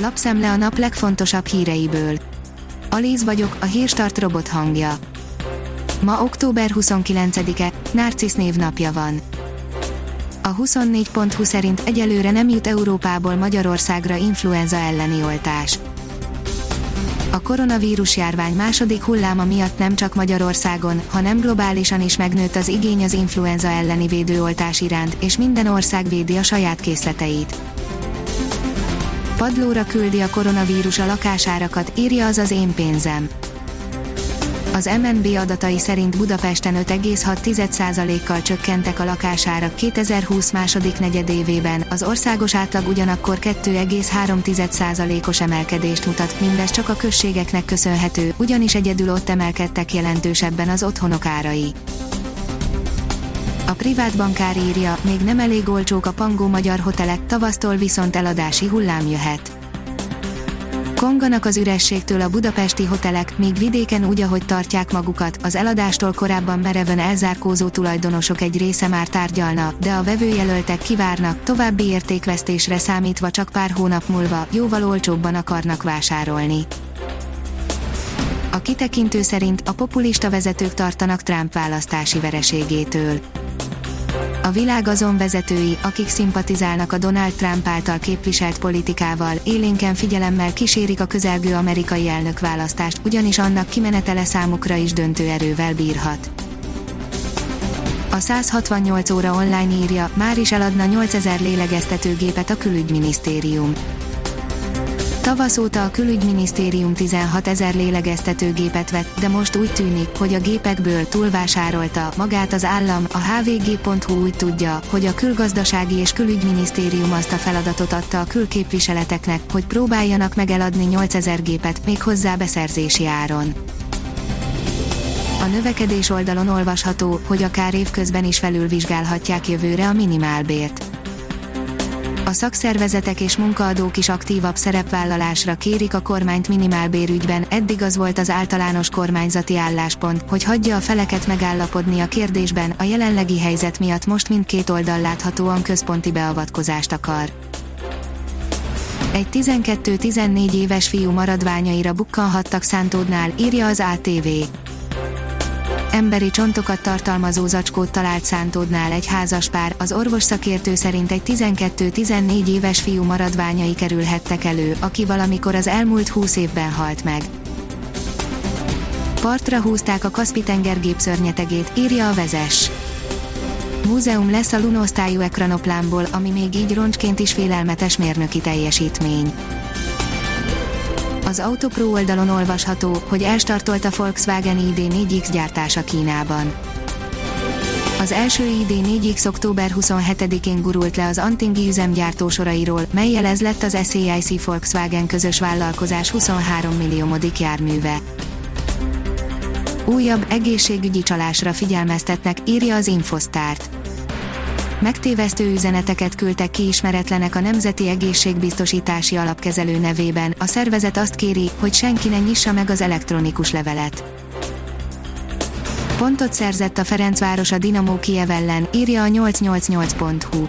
Lapszemle a nap legfontosabb híreiből. Alíz vagyok, a hírstart robot hangja. Ma október 29-e, Narcisz névnapja van. A 24.20 szerint egyelőre nem jut Európából Magyarországra influenza elleni oltás. A koronavírus járvány második hulláma miatt nem csak Magyarországon, hanem globálisan is megnőtt az igény az influenza elleni védőoltás iránt, és minden ország védi a saját készleteit. Padlóra küldi a koronavírus a lakásárakat, írja az az én pénzem. Az MNB adatai szerint Budapesten 5,6%-kal csökkentek a lakásárak 2020 második negyedévében, az országos átlag ugyanakkor 2,3%-os emelkedést mutat, mindez csak a községeknek köszönhető, ugyanis egyedül ott emelkedtek jelentősebben az otthonok árai. A privát bankár írja, még nem elég olcsók a pangó magyar hotelek, tavasztól viszont eladási hullám jöhet. Konganak az ürességtől a budapesti hotelek, míg vidéken úgy, ahogy tartják magukat, az eladástól korábban mereven elzárkózó tulajdonosok egy része már tárgyalna, de a vevőjelöltek kivárnak, további értékvesztésre számítva csak pár hónap múlva, jóval olcsóbban akarnak vásárolni. A kitekintő szerint a populista vezetők tartanak Trump választási vereségétől a világ azon vezetői, akik szimpatizálnak a Donald Trump által képviselt politikával, élénken figyelemmel kísérik a közelgő amerikai elnökválasztást, ugyanis annak kimenetele számukra is döntő erővel bírhat. A 168 óra online írja, már is eladna 8000 lélegeztetőgépet a külügyminisztérium. Tavasz óta a külügyminisztérium 16 ezer lélegeztetőgépet vett, de most úgy tűnik, hogy a gépekből túlvásárolta magát az állam, a hvg.hu úgy tudja, hogy a külgazdasági és külügyminisztérium azt a feladatot adta a külképviseleteknek, hogy próbáljanak meg eladni 8000 gépet, még hozzá beszerzési áron. A növekedés oldalon olvasható, hogy akár évközben is felülvizsgálhatják jövőre a minimálbért a szakszervezetek és munkaadók is aktívabb szerepvállalásra kérik a kormányt minimálbérügyben, eddig az volt az általános kormányzati álláspont, hogy hagyja a feleket megállapodni a kérdésben, a jelenlegi helyzet miatt most mindkét oldal láthatóan központi beavatkozást akar. Egy 12-14 éves fiú maradványaira bukkanhattak Szántódnál, írja az ATV emberi csontokat tartalmazó zacskót talált Szántódnál egy házaspár, az orvos szakértő szerint egy 12-14 éves fiú maradványai kerülhettek elő, aki valamikor az elmúlt 20 évben halt meg. Partra húzták a Kaspi-tenger gépszörnyetegét, írja a vezes. Múzeum lesz a lunosztályú ekranoplámból, ami még így roncsként is félelmetes mérnöki teljesítmény. Az Autopro oldalon olvasható, hogy elstartolt a Volkswagen ID4X gyártása Kínában. Az első ID4X október 27-én gurult le az Antingi üzemgyártó sorairól, melyel ez lett az SAIC Volkswagen közös vállalkozás 23 milliómodik járműve. Újabb egészségügyi csalásra figyelmeztetnek, írja az Infostart megtévesztő üzeneteket küldtek ki ismeretlenek a Nemzeti Egészségbiztosítási Alapkezelő nevében, a szervezet azt kéri, hogy senki ne nyissa meg az elektronikus levelet. Pontot szerzett a Ferencváros a Dinamo Kiev ellen, írja a 888.hu.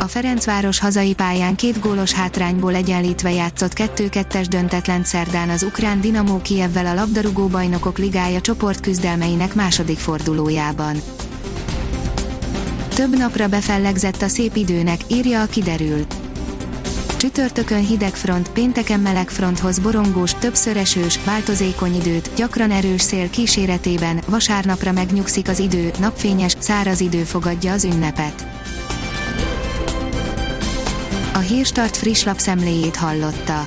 A Ferencváros hazai pályán két gólos hátrányból egyenlítve játszott 2-2-es döntetlen szerdán az ukrán Dinamo Kievvel a labdarúgó bajnokok ligája csoportküzdelmeinek második fordulójában. Több napra befellegzett a szép időnek, írja a kiderül. Csütörtökön hideg front, pénteken meleg fronthoz borongós, többször esős, változékony időt, gyakran erős szél kíséretében, vasárnapra megnyugszik az idő, napfényes, száraz idő fogadja az ünnepet. A Hírstart friss lapszemléjét hallotta.